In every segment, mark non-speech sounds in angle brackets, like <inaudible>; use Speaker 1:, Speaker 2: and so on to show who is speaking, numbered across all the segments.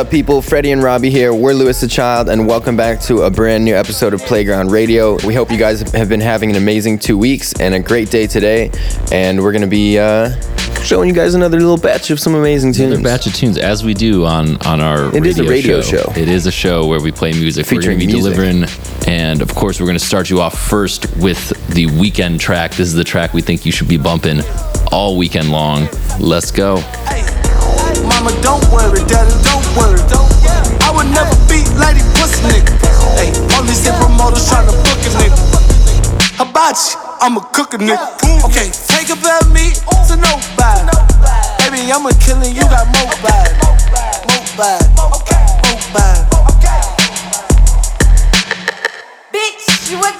Speaker 1: Up, people? Freddie and Robbie here. We're Louis the Child, and welcome back to a brand new episode of Playground Radio. We hope you guys have been having an amazing two weeks and a great day today. And we're going to be uh, showing you guys another little batch of some amazing tunes.
Speaker 2: Another batch of tunes, as we do on on our.
Speaker 1: It is a radio show.
Speaker 2: It is a show where we play music.
Speaker 1: Featuring
Speaker 2: we're going to be
Speaker 1: music.
Speaker 2: delivering, and of course, we're going to start you off first with the weekend track. This is the track we think you should be bumping all weekend long. Let's go.
Speaker 3: Don't worry, daddy, don't worry. I would never beat lady pussy nigga. Hey, only say promoters tryna book a nigga. Hibachi, I'm a cooker nigga. Okay, take a bet me to nobody. Baby, I'm a killer, you got mobile. Mobile, mobile.
Speaker 4: Bitch, what the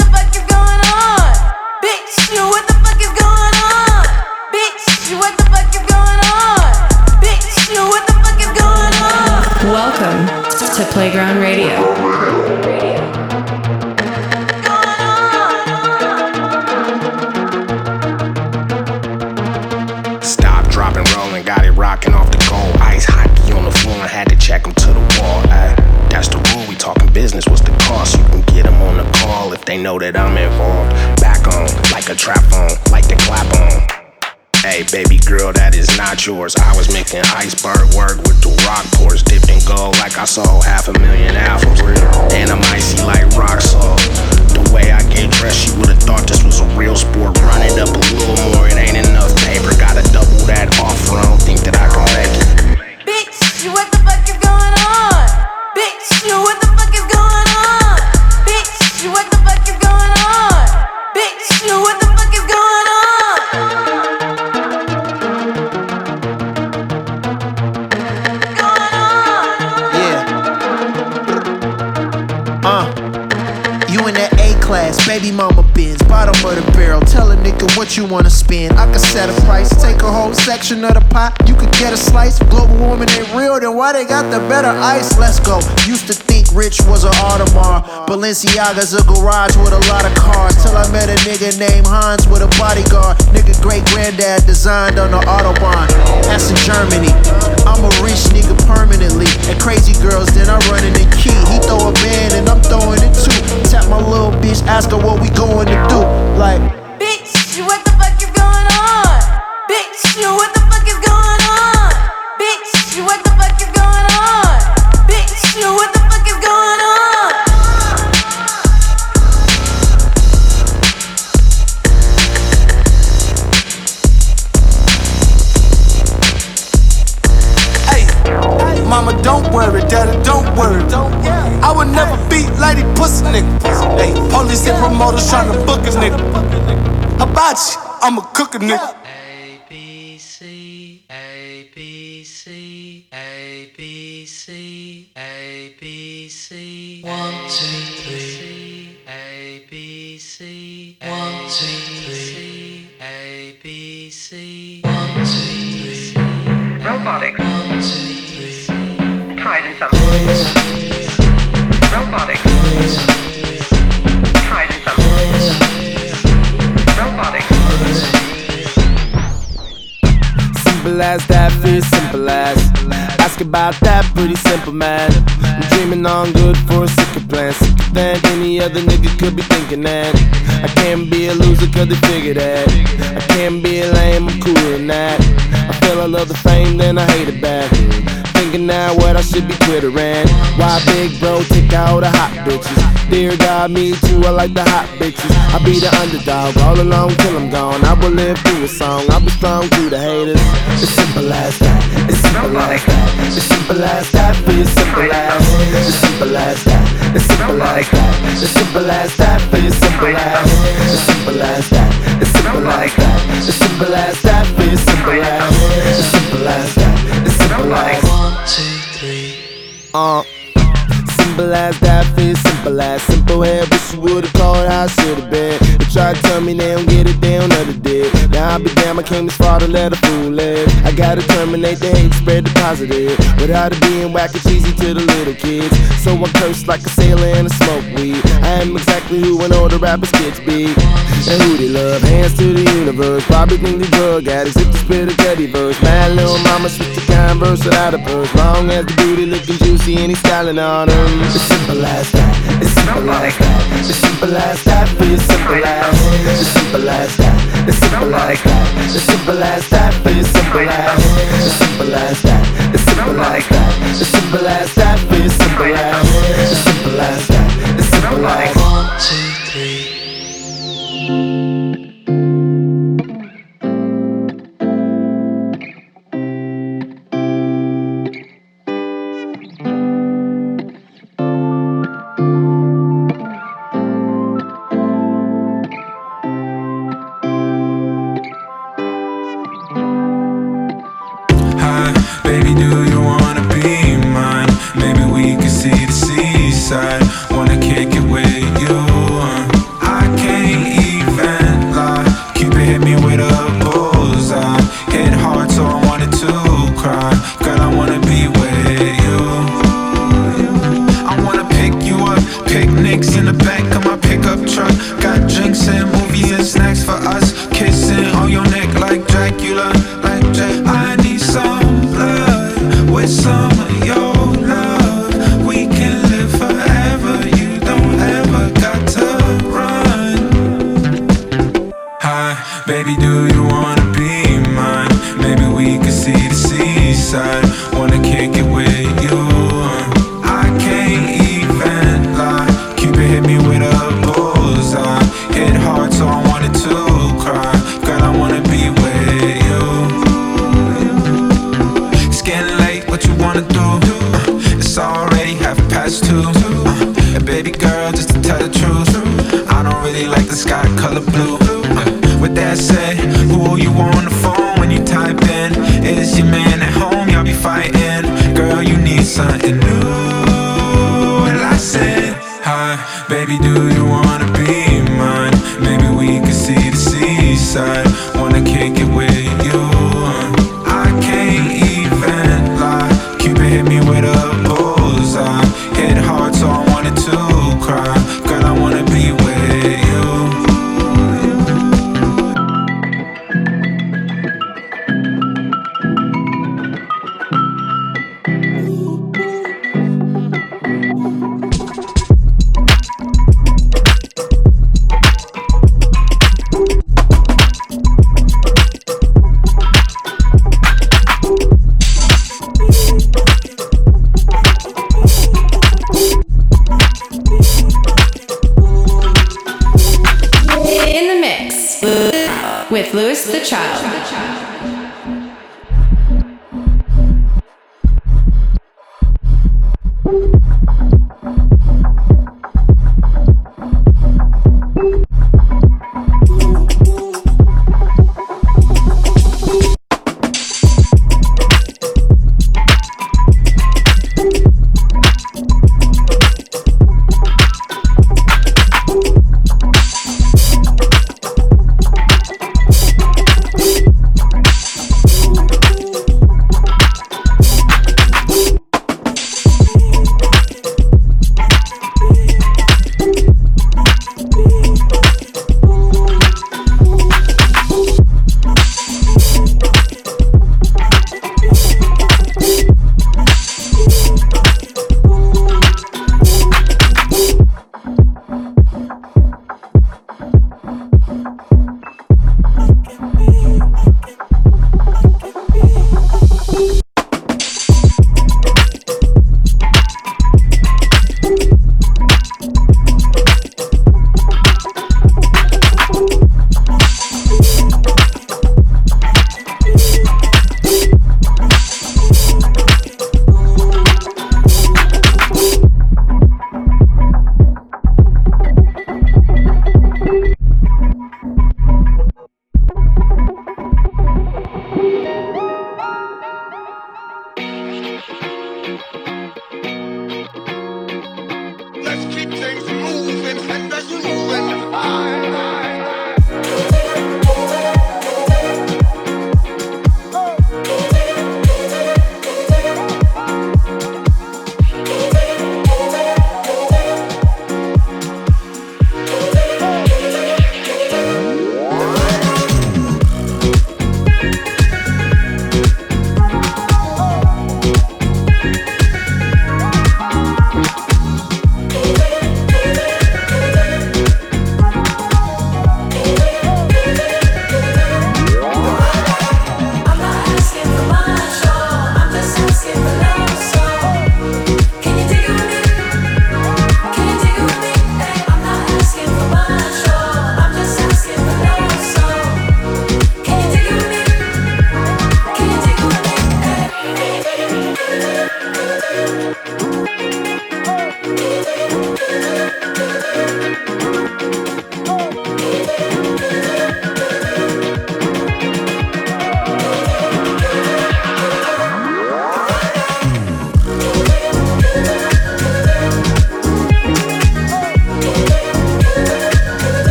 Speaker 5: they know that I'm involved. Back on, like a trap phone, like the clap on. Hey, baby girl, that is not yours. I was making iceberg work with the rock pours. Dipped in gold like I sold half a million alphas. And I'm icy like rock salt. The way I get dressed, you would've thought this was a real sport. Run it up a little more, it ain't enough paper. Gotta double that offer, I don't think that I can make it.
Speaker 3: Baby mama bins, bottom of the Tell a nigga what you wanna spend. I can set a price, take a whole section of the pot. You could get a slice. Global warming ain't real, then why they got the better ice? Let's go. Used to think rich was an Audemars. Balenciaga's a garage with a lot of cars. Till I met a nigga named Hans with a bodyguard. Nigga great granddad designed on the Autobahn. That's in Germany. I'm a rich nigga permanently. And crazy girls, then I run in the key. He throw a band and I'm throwing it too. Tap my little bitch, ask her what we going to do. Like,
Speaker 4: Bitch, what the fuck is going on? Bitch, what the fuck is going on? Bitch, what the fuck is going on?
Speaker 3: hey, mama, don't worry, daddy, don't worry. I would never beat lady pussy nigga. Hey, police and promoters tryna book a nigga. Hibachi, I'm a cooker nigga.
Speaker 6: One two three A B C one two three A B C one two three
Speaker 7: Robotics.
Speaker 6: one two three
Speaker 7: Tried in some. Robotics. Tried. Robotics.
Speaker 3: Simple as that, feel simple as. Ask about that, pretty simple man. I'm dreaming on good for a sicker plan. Sicker than any other nigga could be thinking that. I can't be a loser cause they figure that. I can't be a lame, I'm cooler than that. I feel I love the fame, then I hate it back. Think
Speaker 7: thinking now what I should be twittering. Why big bro take out the hot bitches? Dear God, me too, I like the hot bitches. I be the underdog all along till I'm gone. I will live through a song, I'll be strong through the haters. It's simple as that, it's simple as that. It's simple as that, you simple as. It's simple as that, it's simple as that. It's simple as that, you simple as. It's simple as that, it's simple as that. It's simple as that, you simple as. It's simple as that, it's simple as.
Speaker 6: One, two, three.
Speaker 7: Uh. Simple as that, feel simple as simple head. Wish you would've called I should've been. They try to tell me they don't get it, they don't know the. Now I be damn, I came this far to let a fool live. I gotta terminate the hate, spread the positive. Without it being whack and cheesy to the little kids. So I curse like a sailor and I smoke weed. I am exactly who an older rappers kids be. And who they love, hands to the universe. Probably think they drug addicts if they spit a cutty verse. Mad little mama switch the converse without a purse. Long as the booty looking juicy and he's styling on them. It's simple as that, it's simple as that. It's simple as that, for you simple as. It's simple as that, it's simple as that. It's simple as that, for you simple as. It's simple as that, it's simple as that. It's simple as that, for you simple as. It's simple as that, it's simple as.
Speaker 6: One, two, three.
Speaker 8: Something new.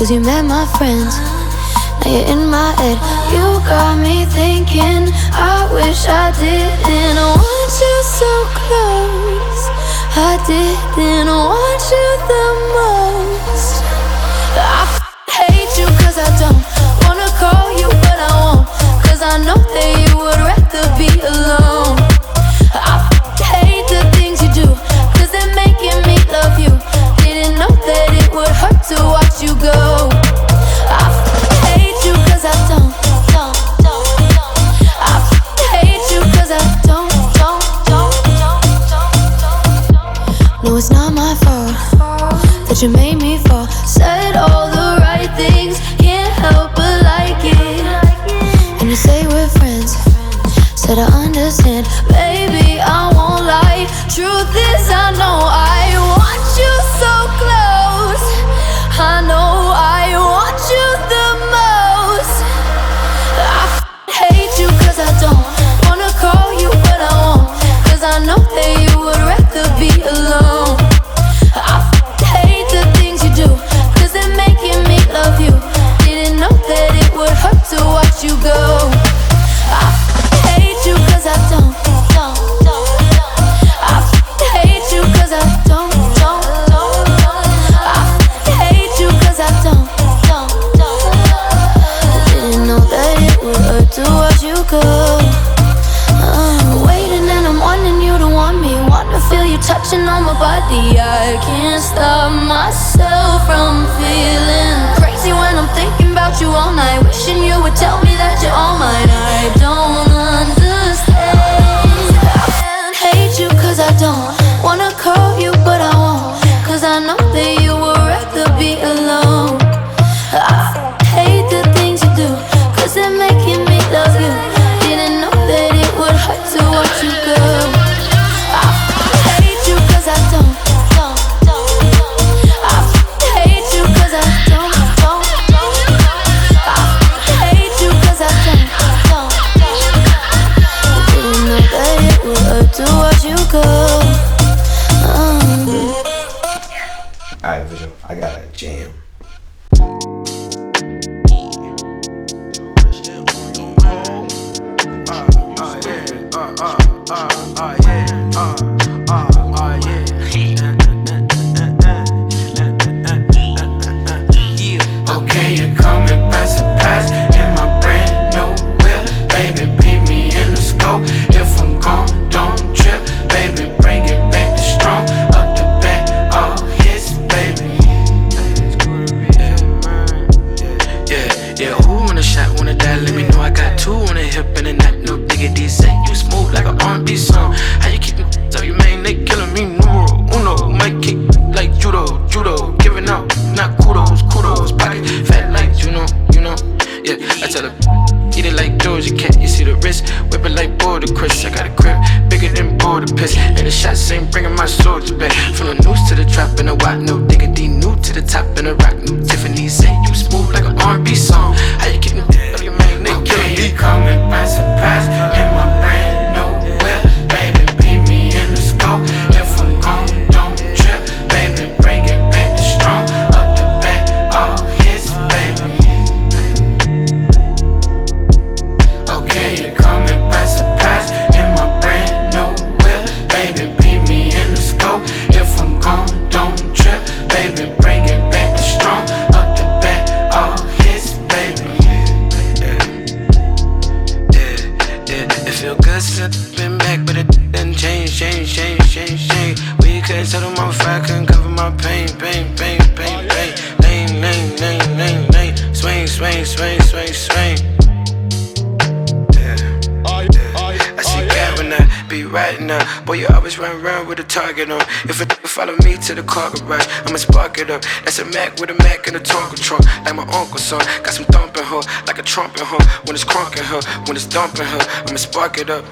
Speaker 9: Cause you met my friends, now you're in my head. You got me thinking, I wish I didn't want you so close. I didn't want you the most. I hate you cause I don't wanna call you, but I won't. Cause I know that you would rather be alone. You made me fall. Said all the right things, can't help but like it. And you say we're friends, said I understand. Baby, I won't lie. Truth is, I know I I can't stop myself from feeling crazy when I'm thinking about you all night, wishing you would tell me. it
Speaker 10: up. That's a Mac with a Mac in a Tonka trunk. Like my uncle's son. Got some thumping, her, like a trump her. When it's crunking her, when it's dumping her, I'ma spark it up.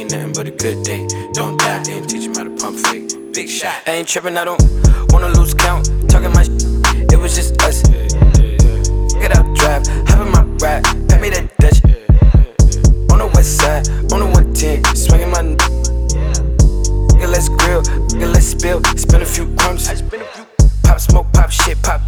Speaker 10: ain't nothing but a good day. Don't die, then teach him how to pump fake. Big shot. I ain't tripping, I don't wanna lose count. Talking my sh- it was just us. Get out, drive, hop in my ride, pay me that Dutch. On the west side, on the 110, swinging my. N- yeah, let's grill, yeah, let's spill, spin a few crumbs. Pop smoke, pop shit, pop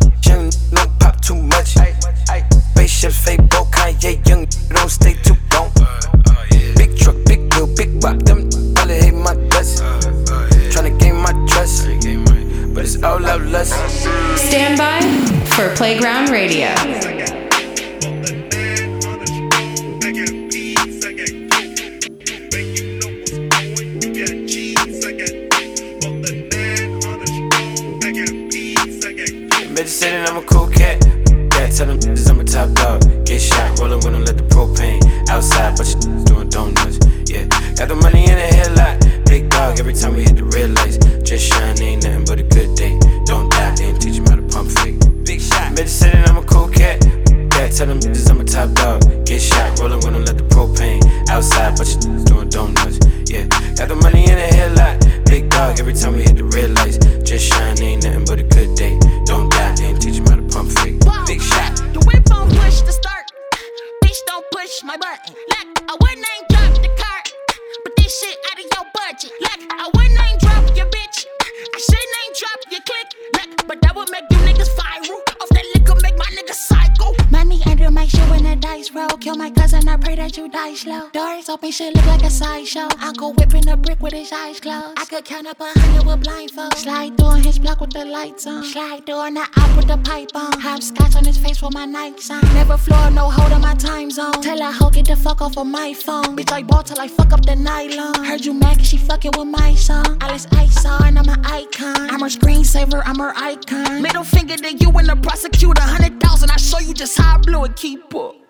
Speaker 10: That would make to my you in a
Speaker 11: dice roll. Kill my cousin, I pray that you die slow. Doors open, shit look like a sideshow. go whipping a brick with his eyes closed. I could count up a hundred with blindfold. Slide through on his block with the lights on. Slide through on the op with the pipe on. Hopscotch on his face with my night on. Never floor, no hold on my time zone. Tell a hoe, get the fuck off of my phone. Bitch, I bought till I fuck up the nylon. Heard you mad cause she fucking with my song. Alice Ice on, I'm an icon. I'm her screensaver, I'm her icon. Middle finger to you and the prosecutor. Hundred thousand, I show you just how I blew it keep up.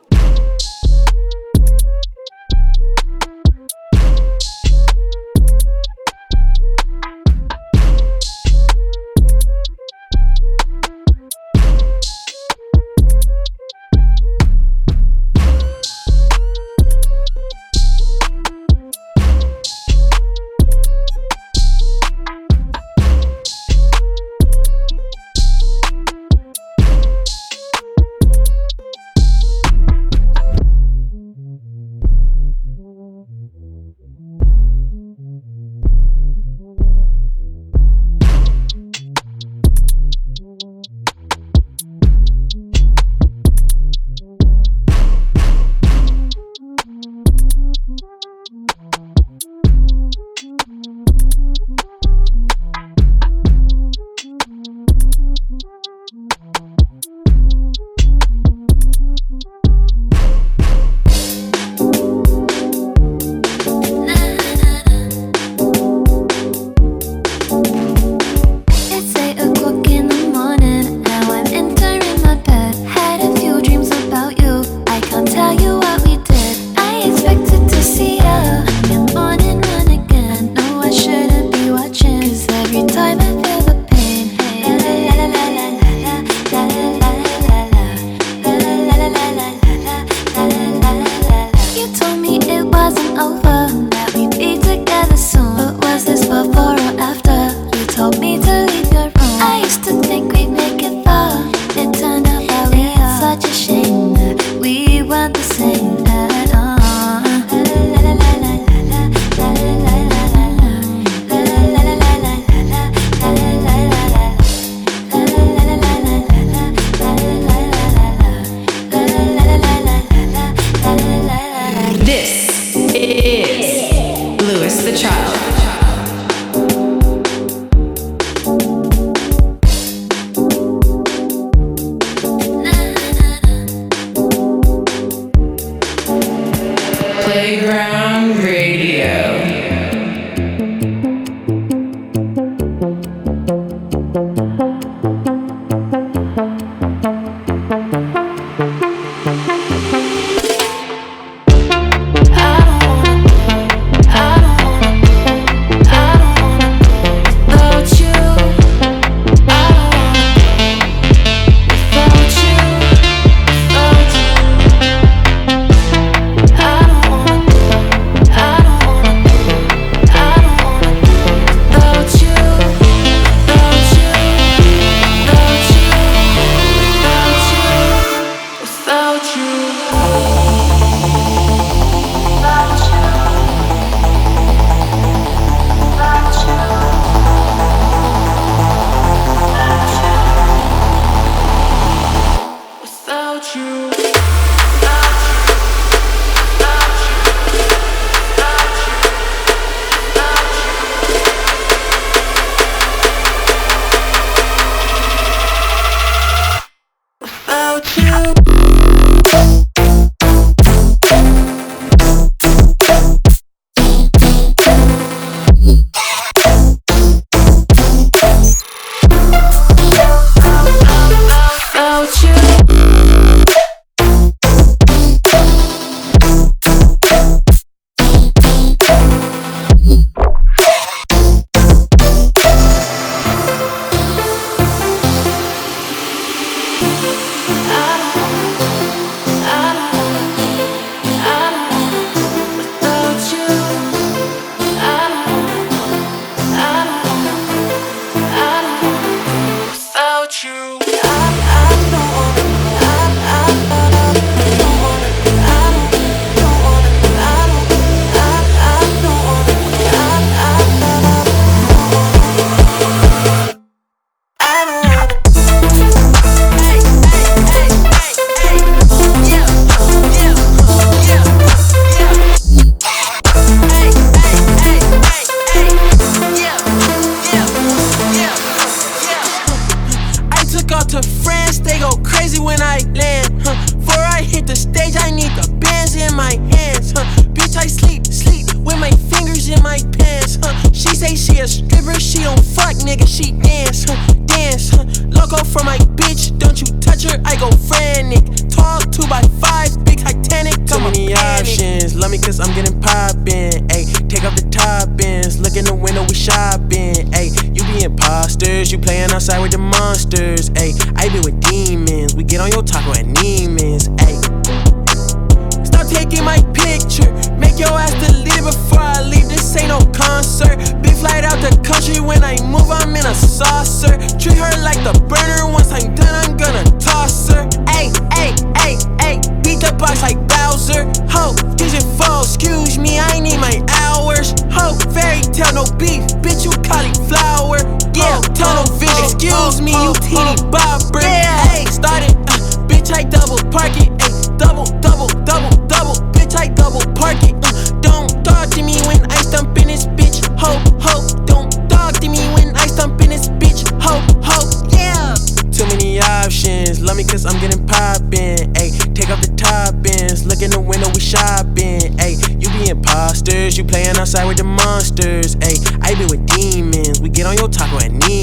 Speaker 12: monsters. Ayy, I be with demons. We get on your taco at need.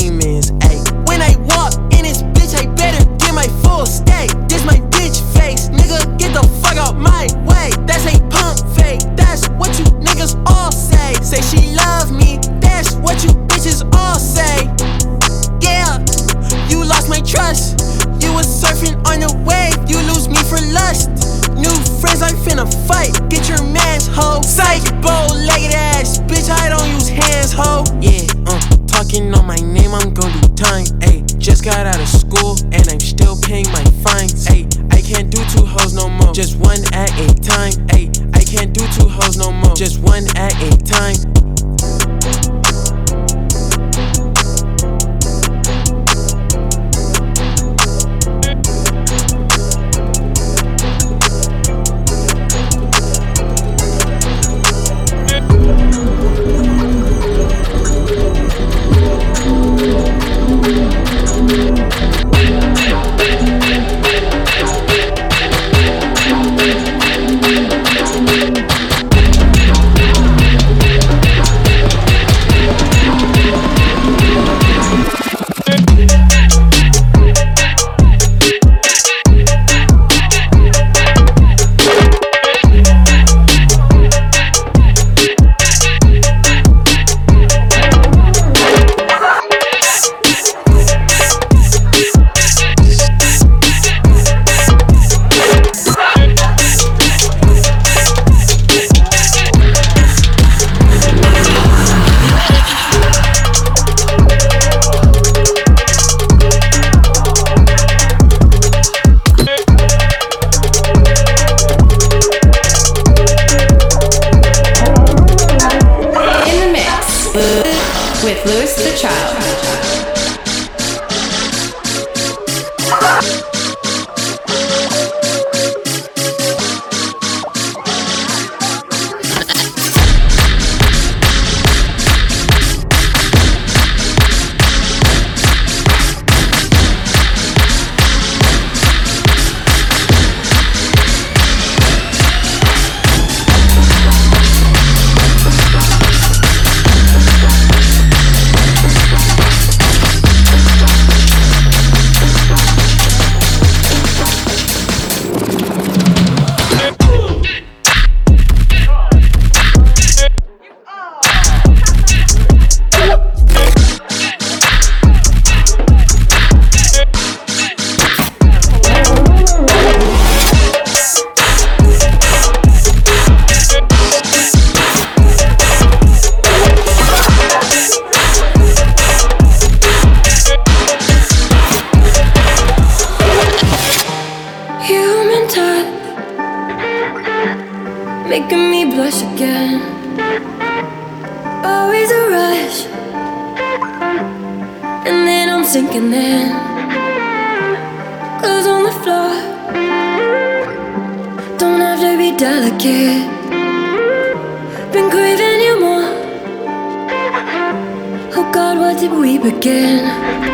Speaker 4: again.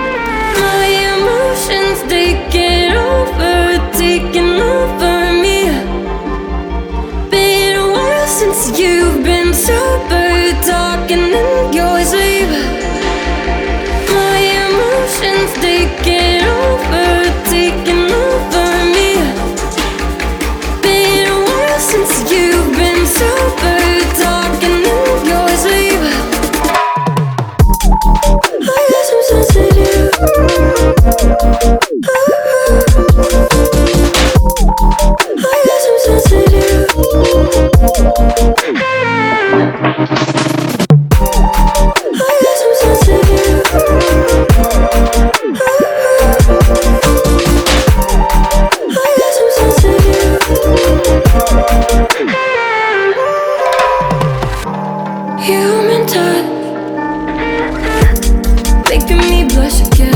Speaker 4: Making me blush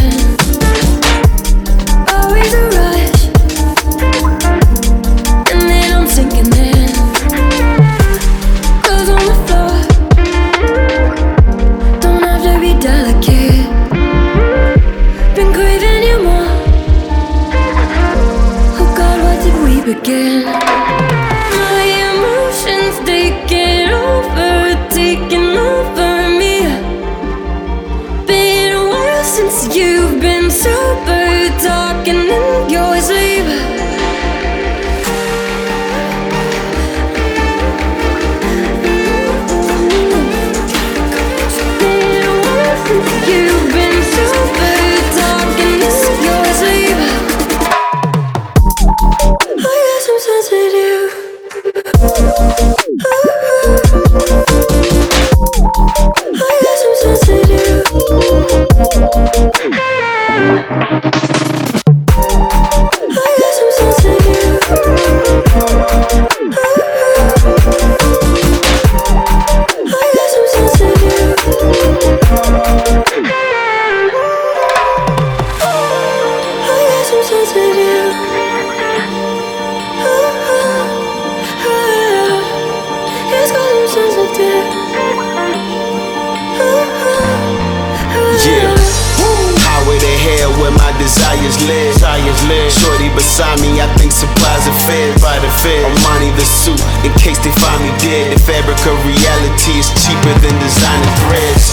Speaker 13: Shorty me, I think supplies are fed by the fed. Armani the suit in case they find me dead. The fabric of reality is cheaper than designer threads.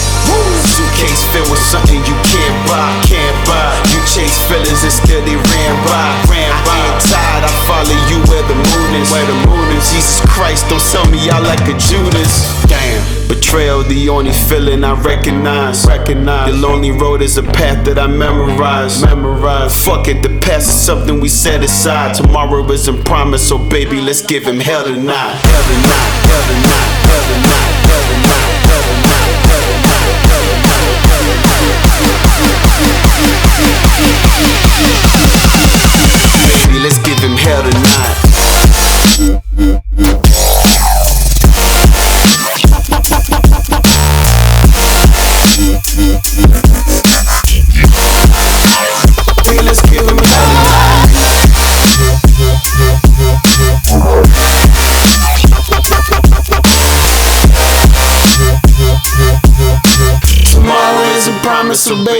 Speaker 13: Suitcase filled with something you can't buy, can't buy. You chase feelings and still they ran by, ran by. I ain't tired, I follow you where the moon is, where the moon is. Jesus Christ, don't sell me out like a Judas. Damn. Betrayal, the only feeling I recognize. Recognize. The lonely road is a path that I memorize. Memorize. Fuck it, the past is something we set aside. Tomorrow isn't promised, so baby, let's give him hell tonight. Hell tonight. Hell tonight. Hell tonight. Hell tonight. Hell tonight. Baby, let's give him hell tonight.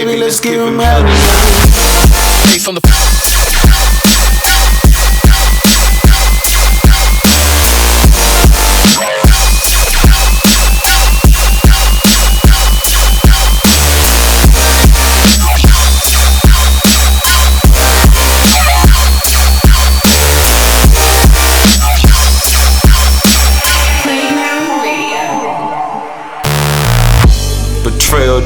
Speaker 13: Baby, let's give him hell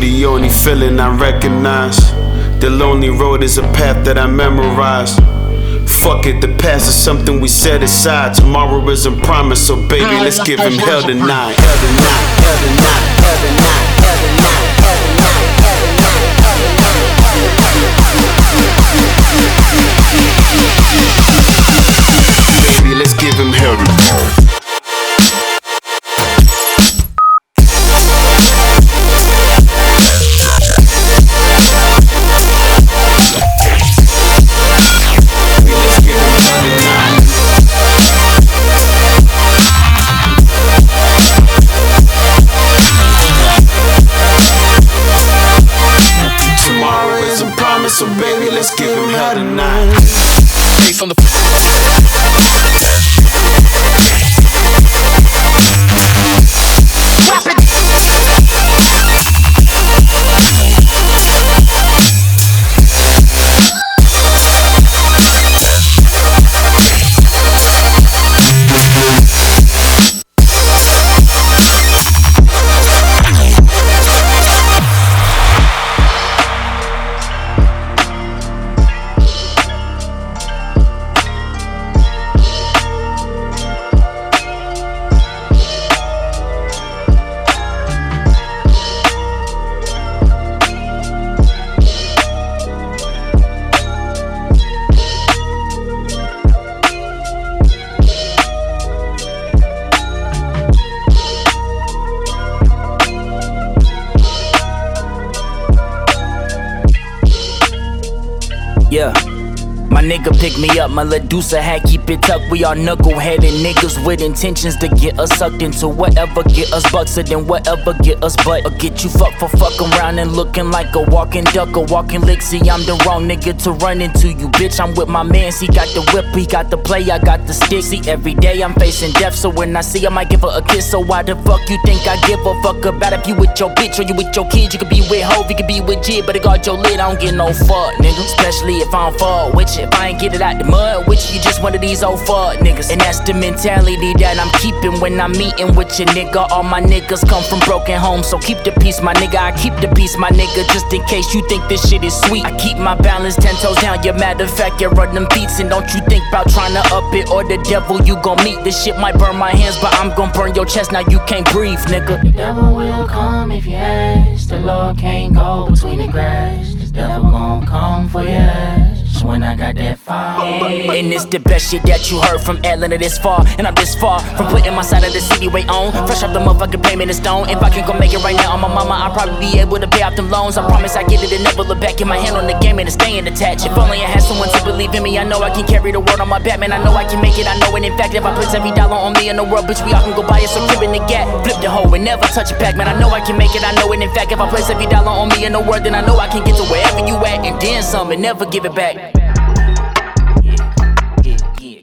Speaker 14: the
Speaker 13: only feeling I recognize. The lonely road is a path that I memorize. Fuck it, the past is something we set aside. Tomorrow isn't promised, so baby, let's give him hell tonight. Hell tonight, hell tonight, hell tonight, hell tonight, hell tonight. Baby, let's give him hell tonight.
Speaker 15: Me up, my Ledusa hat keep it tucked. We all knuckle-headed niggas with intentions to get us sucked into whatever get us bucks, and then whatever get us butt. Or get you fucked for fucking around and looking like a walking duck, a walking. See, I'm the wrong nigga to run into you, bitch. I'm with my man, he got the whip, he got the play, I got the stick. See, every day I'm facing death, so when I see her, I might give her a kiss. So why the fuck you think I give a fuck about if you with your bitch or you with your kids? You could be with Hov, you could be with Jid, but it got your lid, I don't get no fuck, nigga. Especially if I don't fall with you. If I ain't get it the mud with you, you just one of these old fuck niggas. And that's the mentality that I'm keeping when I'm meeting with your nigga. All my niggas come from broken homes, so keep the peace, my nigga. I keep the peace, my nigga, just in case you think this shit is sweet. I keep my balance ten toes down, yeah, matter of fact, you run them beats. And don't you think about trying to up it or the devil you gon' meet. This shit might burn my hands, but I'm gon' burn your chest, now you can't breathe, nigga.
Speaker 16: The devil will come if you ask. The Lord can't go between the grass. The devil gon' come for ass when I got that fire.
Speaker 15: And it's the best shit that you heard from Atlanta this far. And I'm this far from putting my side of the city way on. Fresh off the motherfucking payment of stone. If I can go make it right now on my mama, I'll probably be able to pay off them loans. I promise I get it and never look back. Get my hand on the game and it's staying attached. If only I had someone to believe in me, I know I can carry the world on my back, man. I know I can make it. I know it. In fact, if I place every dollar on me in the world, bitch, we all can go buy us a crib in the gap. Flip the hoe and never touch it back, man. I know I can make it. I know it. In fact, if I place every dollar on me in the world, then I know I can get to wherever you at and then some and never give it back.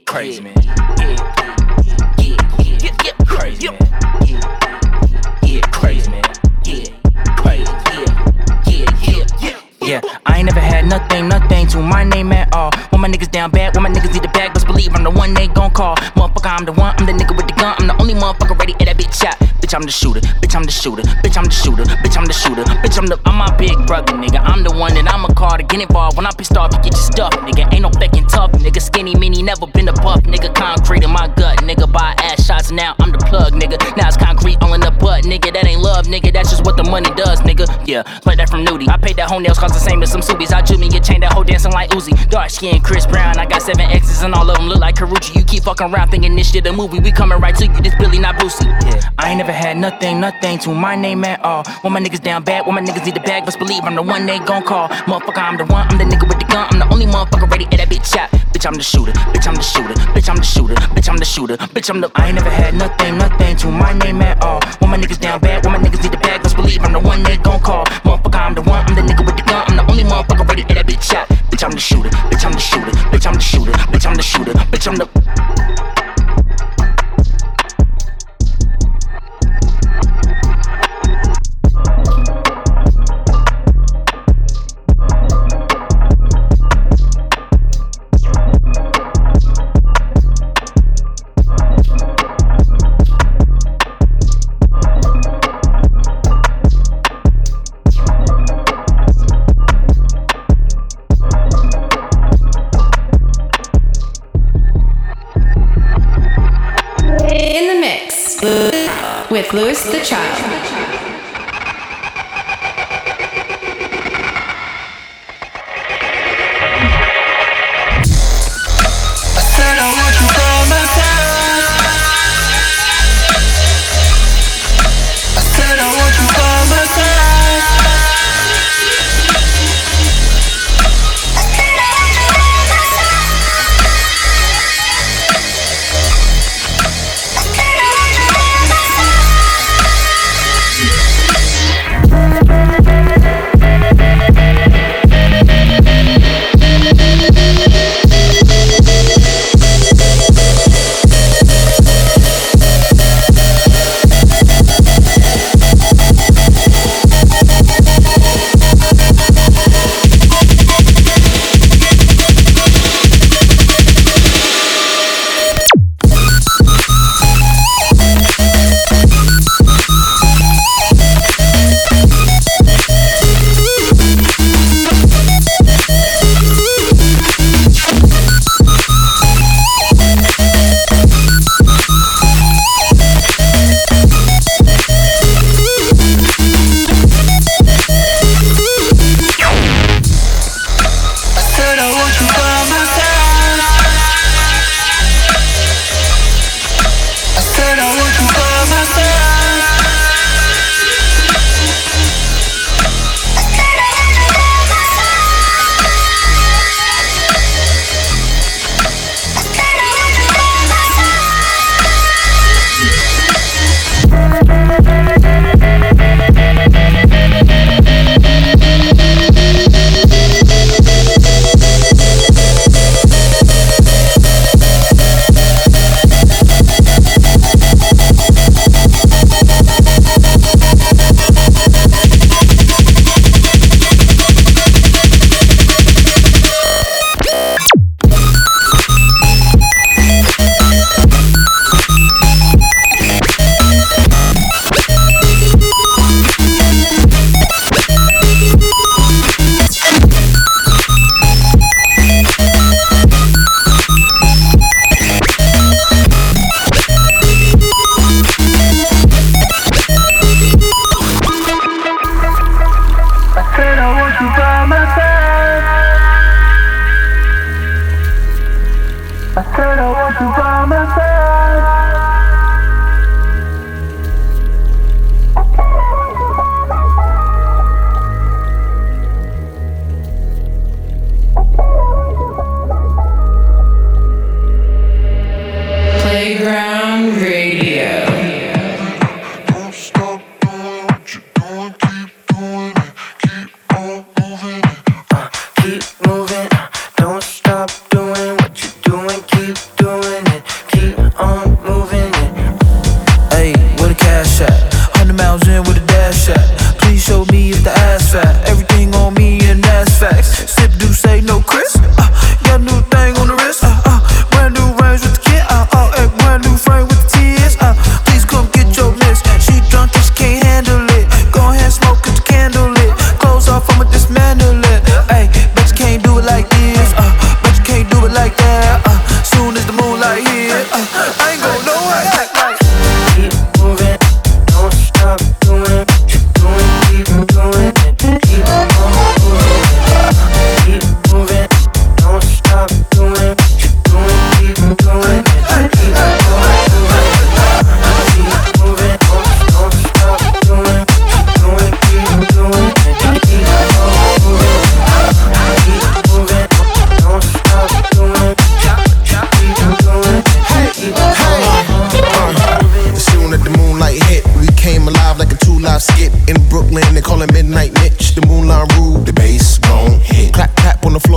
Speaker 15: Crazy man. Crazy man. Yeah, crazy man. Yeah, crazy. Yeah, yeah, yeah. Yeah, I ain't never had nothing, nothing to my name at all. When my niggas down bad, when my niggas need the bag, best believe I'm the one they gon' call. Motherfucker, I'm the one, I'm the nigga with the gun, I'm the only motherfucker ready at that bitch shot. Bitch, I'm the shooter, bitch, I'm the shooter, bitch, I'm the shooter, bitch, I'm the shooter, bitch, I'm the, I'm my big brother, nigga. I'm the one that I'ma call to get involved. When I'm pissed off, you get your stuff, nigga. Ain't no faking tough, nigga. Skinny, mini, never been a puff, nigga. Concrete in my gut, nigga. Buy ass shots, now I'm the plug, nigga. Now it's concrete all in the butt, nigga. That ain't love, nigga. That's just what the money does, nigga. Yeah, play that from Nudie. I paid that whole nails cost the same as some Subies. I drew me a chain that whole dancing like Uzi. Dark skin, Chris Brown. I got seven X's and all of them look like Karrueche. You keep fucking around thinking this shit a movie. We coming right to you. This Billy, not Boosie. Yeah, I ain't never had nothing, nothing to my name at all. When my niggas down bad, when my niggas need the bag, best believe I'm the one they gon' call. Motherfucker, I'm the one. I'm the nigga with the gun. I'm the only motherfucker ready at that bitch shot. Bitch, I'm the shooter. Bitch, I'm the shooter. Bitch, I'm the shooter. Bitch, I'm the shooter. Bitch, I'm the. I ain't never had nothing, nothing to my name at all. When my niggas down bad, when my niggas need the bag, best believe I'm the one they gon' call. Motherfucker, I'm the one. I'm the nigga with the gun. I'm the only motherfucker ready at that bitch shot. Bitch, I'm the shooter. Bitch, I'm the shooter. Bitch, I'm the shooter. Bitch, I'm the shooter. Bitch, I'm the.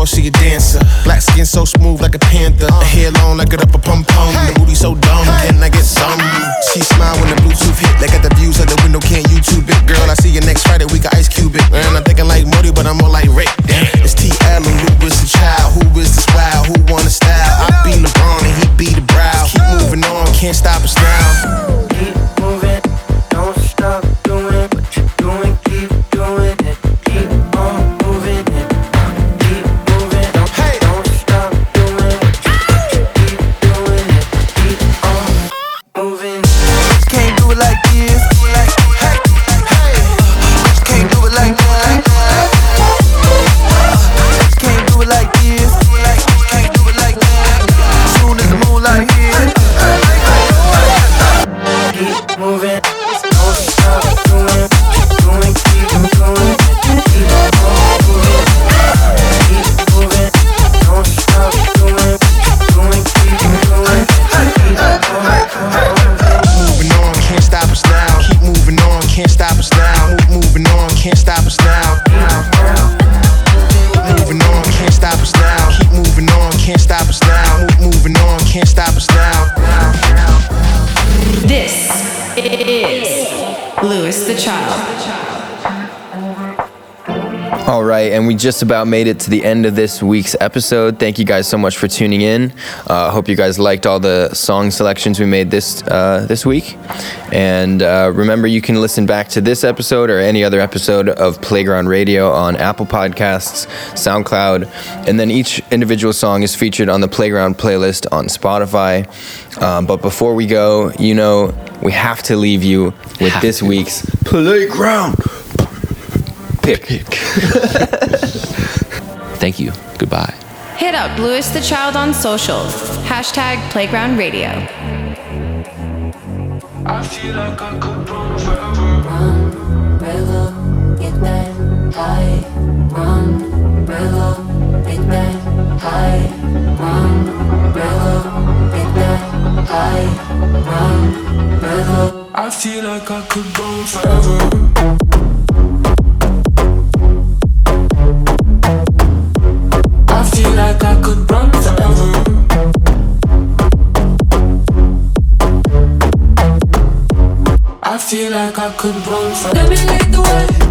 Speaker 17: floor, she a dancer. Black skin so smooth like a panther. Hair long like it up a pom pom. The booty so dumb.
Speaker 1: just about made it to the end of this week's episode. Thank you guys so much for tuning in. I uh, hope you guys liked all the song selections we made this uh, this week. And uh, remember, you can listen back to this episode or any other episode of Playground Radio on Apple Podcasts, SoundCloud, and then each individual song is featured on the Playground playlist on Spotify. Um, but before we go, you know, we have to leave you with this week's Playground. <laughs>
Speaker 2: Thank you. Goodbye.
Speaker 18: Hit up Louis the Child on socials. Hashtag Playground Radio.
Speaker 8: I feel like I could run forever.
Speaker 19: Run, get that high. Run, get that high.
Speaker 8: Run,
Speaker 19: get that high.
Speaker 8: Run, I feel like I could run forever. I feel like I could run forever. Let me lead the way.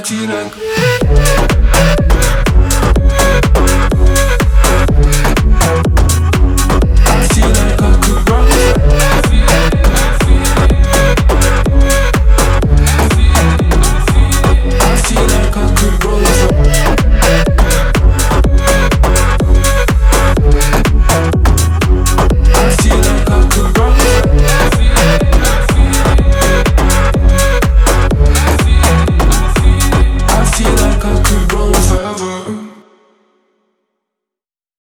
Speaker 8: Make